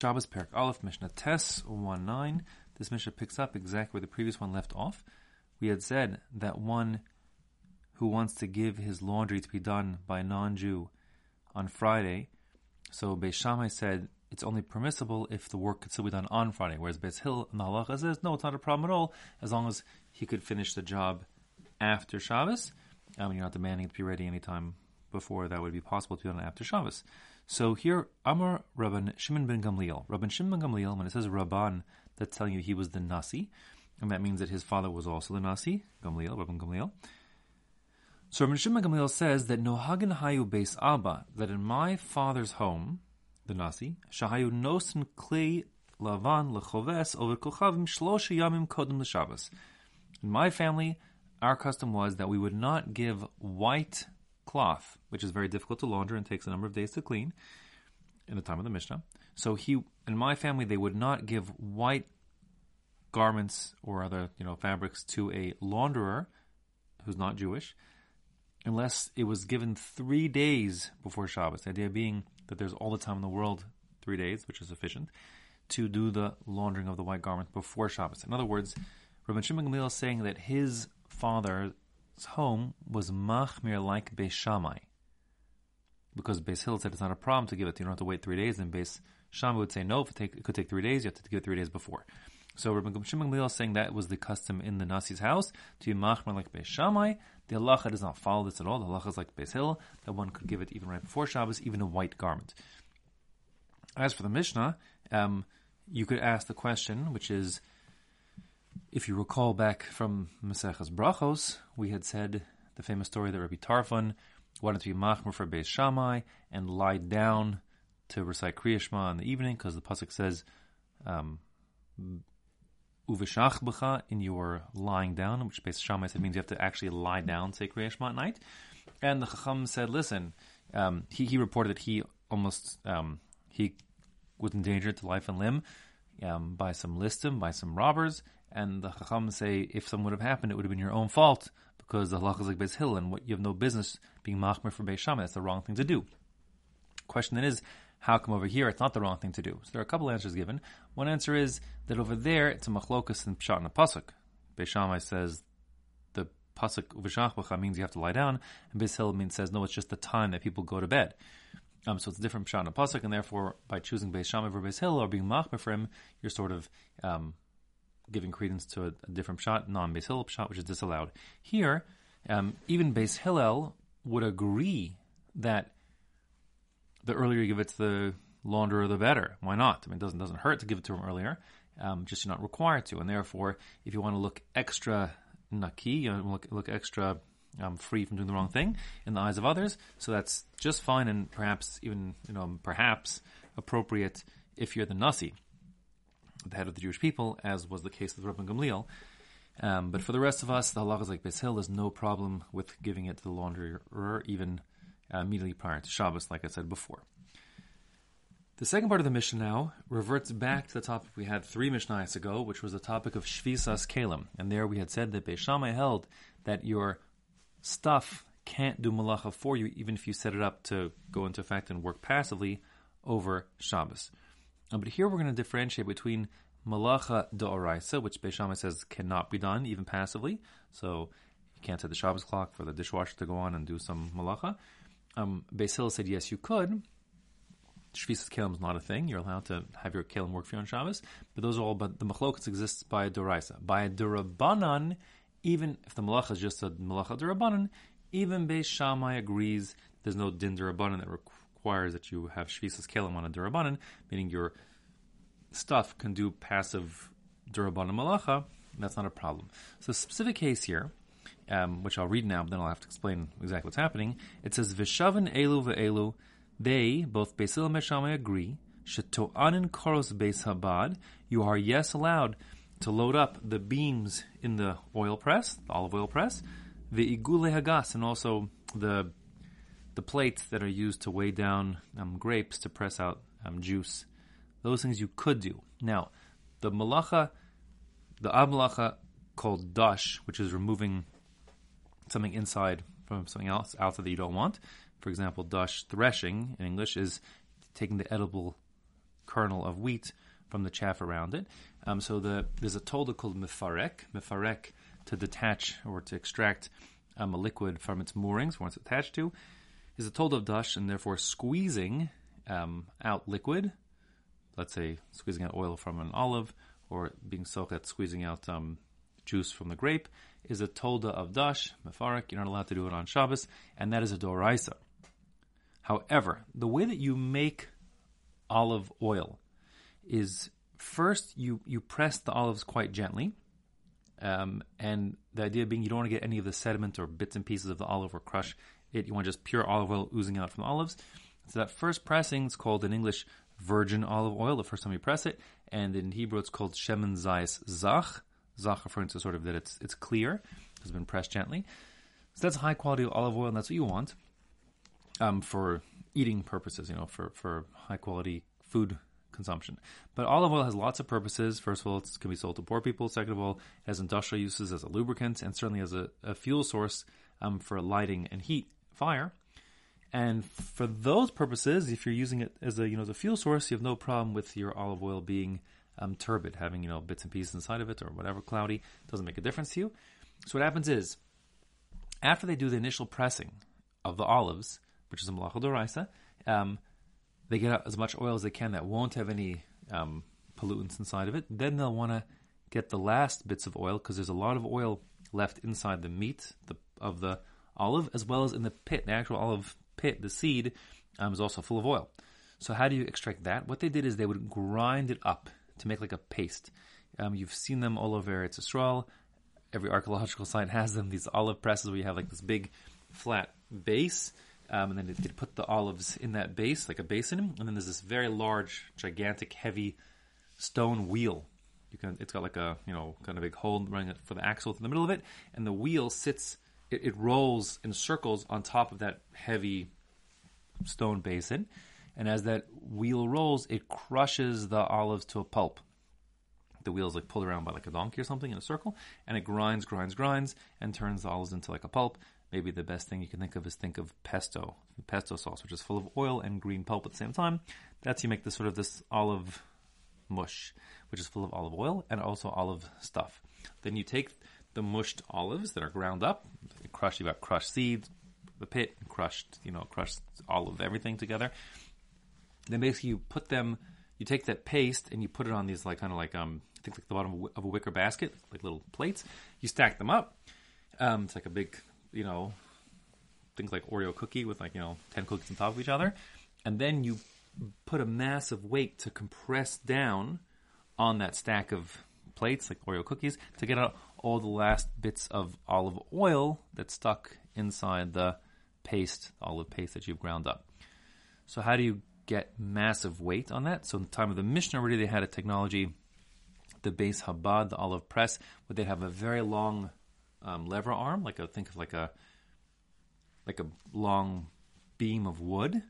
Shabbos Perek Aleph Mishnah Tes 1-9. This Mishnah picks up exactly where the previous one left off. We had said that one who wants to give his laundry to be done by a non-Jew on Friday, so Beis Shammai said it's only permissible if the work could still be done on Friday, whereas Beis Hillel and the halacha says no, it's not a problem at all as long as he could finish the job after Shabbos. I mean, you're not demanding it to be ready anytime before that would be possible to be done after Shabbos. So here, Amar Rabban Shimon ben Gamliel. Rabban Shimon ben Gamliel, when it says Rabban, that's telling you he was the Nasi, and that means that his father was also the Nasi, Gamliel, Rabban Gamliel. So Rabban Shimon ben Gamliel says that Nohagan Hayu Beis Abba, that in my father's home, the Nasi, Shahayu Nosen Klei Lavan Lechoves over Kochavim Shlosha Yamim Kodem L'Shabbos. In my family, our custom was that we would not give white cloth, which is very difficult to launder and takes a number of days to clean in the time of the Mishnah. So he, in my family, they would not give white garments or other, you know, fabrics to a launderer who's not Jewish, unless it was given three days before Shabbos. The idea being that there's all the time in the world, three days, which is sufficient, to do the laundering of the white garment before Shabbos. In other words, Rabbi Shimon Gamliel is saying that his father home was machmir like Beis Shammai. Because Beis Hillel said it's not a problem to give it. You don't have to wait three days. And Beis Shammai would say no. If it, take, it could take three days, you have to give it three days before. So Rabbi Shimon Gamliel is saying that was the custom in the Nasi's house to be machmir like Beis Shammai. The halacha does not follow this at all. The halacha is like Beis Hillel that one could give it even right before Shabbos, even a white garment. As for the Mishnah, um, you could ask the question, which is if you recall back from Maseches Brachos, we had said the famous story that Rabbi Tarfon wanted to be machmir for Beis Shammai and lie down to recite Kriya Shema in the evening because the pasuk says, um, "Uveshach b'cha" in your lying down, which Beis Shammai said means you have to actually lie down, say Kriya Shema at night. And the Chacham said, "Listen," um, he he reported that he almost um, he was endangered to life and limb um, by some listim, by some robbers, and the Chacham say, if something would have happened, it would have been your own fault because the halach is like Beis Hillel, and what, you have no business being machmir for Beis Shammai. That's the wrong thing to do. Question then is, how come over here it's not the wrong thing to do? So there are a couple answers given. One answer is that over there it's a machlokas and pshat and a pasuk. Beis Shammai says the pasuk uveshachbacha means you have to lie down, and Beis Hillel means says no, it's just the time that people go to bed. Um, so it's a different pshat and pasuk, and therefore by choosing Beis Shammai over Beis Hillel or being machmir for him, you're sort of um, giving credence to a, a different shot, non-Beis Hillel shot, which is disallowed. Here, um, even Beis Hillel would agree that the earlier you give it to the launderer, the better. Why not? I mean, it doesn't doesn't hurt to give it to him earlier. Um, just you're not required to, and therefore, if you want to look extra naki, you know, look look extra um, free from doing the wrong thing in the eyes of others, so that's just fine, and perhaps even you know perhaps appropriate if you're the nasi the head of the Jewish people, as was the case with Rabban Gamliel. Um, but for the rest of us, the halachas like Beis Hillel, there's no problem with giving it to the launderer even uh, immediately prior to Shabbos, like I said before. The second part of the Mishnah now reverts back to the topic we had three Mishnayos ago, which was the topic of Shvisas Kelim. And there we had said that Beis Shammai held that your stuff can't do malacha for you, even if you set it up to go into effect and work passively over Shabbos. Uh, but here we're going to differentiate between malacha da'oraisa, which Beis Shammai says cannot be done even passively. So you can't set the Shabbos clock for the dishwasher to go on and do some malacha. Um, Beis Hillel said yes, you could. Shvisas kelim is not a thing. You're allowed to have your kelim work for you on Shabbos. But those are all. But the machlokas exists by a doraisa. By a durabanan, even if the malacha is just a malacha durabanan, even Beis Shammai agrees there's no din durabanan that requires that you have shvisas kelim on a durabanan, meaning your stuff can do passive durabanan malacha. That's not a problem. So, specific case here, um, which I'll read now, but then I'll have to explain exactly what's happening. It says Vishavan elu ve'elu. They both Basil and Meshamai agree. Shetoanin koros beis habad. You are yes allowed to load up the beams in the oil press, the olive oil press, the igule hagas, and also the the plates that are used to weigh down um, grapes to press out um, juice. Those things you could do. Now, the malacha, the ab malacha called dash, which is removing something inside from something else outside that you don't want. For example, dash threshing in English is taking the edible kernel of wheat from the chaff around it. Um, so the there's a tolda called mefarek, mefarek to detach or to extract um, a liquid from its moorings once it's attached to, is a tolda of dash, and therefore squeezing um, out liquid. Let's say squeezing out oil from an olive, or being sochet, squeezing out um, juice from the grape, is a tolda of dash, mefarek. You're not allowed to do it on Shabbos, and that is a doraisa. However, the way that you make olive oil is first you you press the olives quite gently, um, and the idea being you don't want to get any of the sediment or bits and pieces of the olive or crush it. You want just pure olive oil oozing out from the olives. So that first pressing is called in English virgin olive oil. The first time you press it, and in Hebrew it's called shemen zayis zach. Zach referring to sort of that it's it's clear, has been pressed gently. So that's high quality olive oil, and that's what you want um, for eating purposes. You know, for for high quality food consumption. But olive oil has lots of purposes. First of all, it can be sold to poor people. Second of all, it has industrial uses as a lubricant and certainly as a, a fuel source um, for lighting and heat fire. And for those purposes, if you're using it as a you know as a fuel source, you have no problem with your olive oil being um, turbid, having you know bits and pieces inside of it or whatever cloudy. Doesn't make a difference to you. So what happens is, after they do the initial pressing of the olives, which is a malacha doraisa, um, they get out as much oil as they can that won't have any um, pollutants inside of it. Then they'll want to get the last bits of oil because there's a lot of oil left inside the meat the, of the olive, as well as in the pit. The actual olive pit, the seed, um, is also full of oil. So how do you extract that? What they did is they would grind it up to make like a paste. Um, you've seen them all over Eretz Yisrael. Every archaeological site has them. These olive presses where you have like this big flat base um, and then they put the olives in that base, like a basin, and then there's this very large, gigantic, heavy stone wheel. You can, it's got like a you know kind of big hole running for the axle in the middle of it, and the wheel sits, it, it rolls in circles on top of that heavy stone basin, and as that wheel rolls, it crushes the olives to a pulp. The wheel is like pulled around by like a donkey or something in a circle, and it grinds, grinds, grinds, and turns the olives into like a pulp maybe the best thing you can think of is think of pesto, pesto sauce, which is full of oil and green pulp at the same time. That's you make this sort of this olive mush, which is full of olive oil and also olive stuff. Then you take the mushed olives that are ground up, crush. You got crushed seeds, the pit, crushed, you know, crushed olive everything together. Then basically you put them. You take that paste and you put it on these like kind of like um I think like the bottom of a wicker basket, like little plates. You stack them up. Um, it's like a big you know, things like Oreo cookie with like, you know, 10 cookies on top of each other. And then you put a massive weight to compress down on that stack of plates, like Oreo cookies, to get out all the last bits of olive oil that's stuck inside the paste, olive paste that you've ground up. So how do you get massive weight on that? So in the time of the Mishnah already they had a technology, the beis habad, the olive press, where they'd have a very long um, lever arm, like a think of like a like a long beam of wood,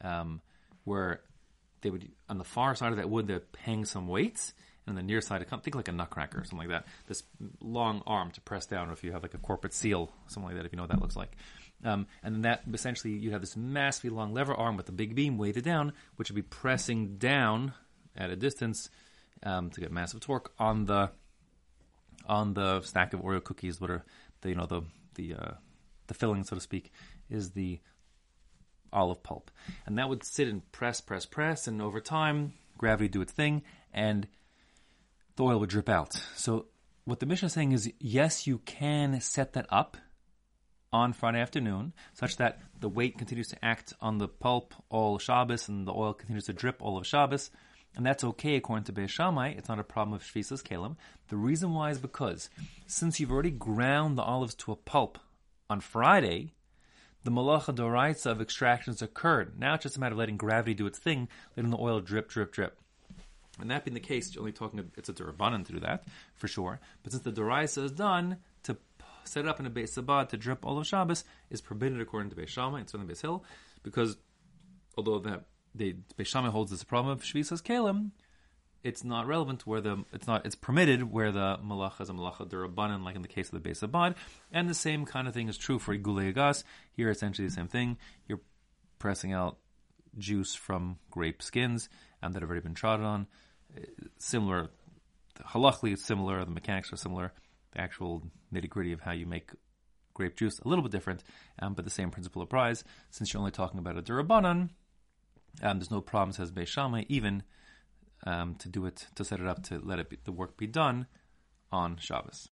um, where they would on the far side of that wood they hang some weights, and on the near side, think like a nutcracker or something like that. This long arm to press down, or if you have like a corporate seal, something like that, if you know what that looks like. Um, and then that essentially you have this massively long lever arm with a big beam weighted down, which would be pressing down at a distance um, to get massive torque on the on the stack of Oreo cookies, what are the you know the the uh, the filling, so to speak, is the olive pulp, and that would sit and press, press, press, and over time, gravity do its thing, and the oil would drip out. So what the Mishnah is saying is, yes, you can set that up on Friday afternoon, such that the weight continues to act on the pulp all Shabbos, and the oil continues to drip all of Shabbos. And that's okay according to Beis Shammai. It's not a problem of Shvisas Kelim. The reason why is because since you've already ground the olives to a pulp on Friday, the malacha doraisa of extractions occurred. Now it's just a matter of letting gravity do its thing, letting the oil drip, drip, drip. And that being the case, you're only talking, it's a durabanan to do that, for sure. But since the doraisa is done, to set it up in a beis habad to drip all of Shabbos is permitted according to Beis Shammai and certainly Beis Hillel, because although that they Beis Shammai holds this problem of Shvisas Kelim, it's not relevant where the it's not it's permitted where the malacha is a malacha durabanan, like in the case of the Beis Habad, and the same kind of thing is true for Igule. Here, essentially the same thing. You're pressing out juice from grape skins um, that have already been trodden on. Similar, halachically, it's similar. The mechanics are similar. The actual nitty gritty of how you make grape juice a little bit different, um, but the same principle applies. Since you're only talking about a durabanan, um, there's no problem, says Beis Shammai, even um, to do it to set it up to let it be, the work be done on Shabbos.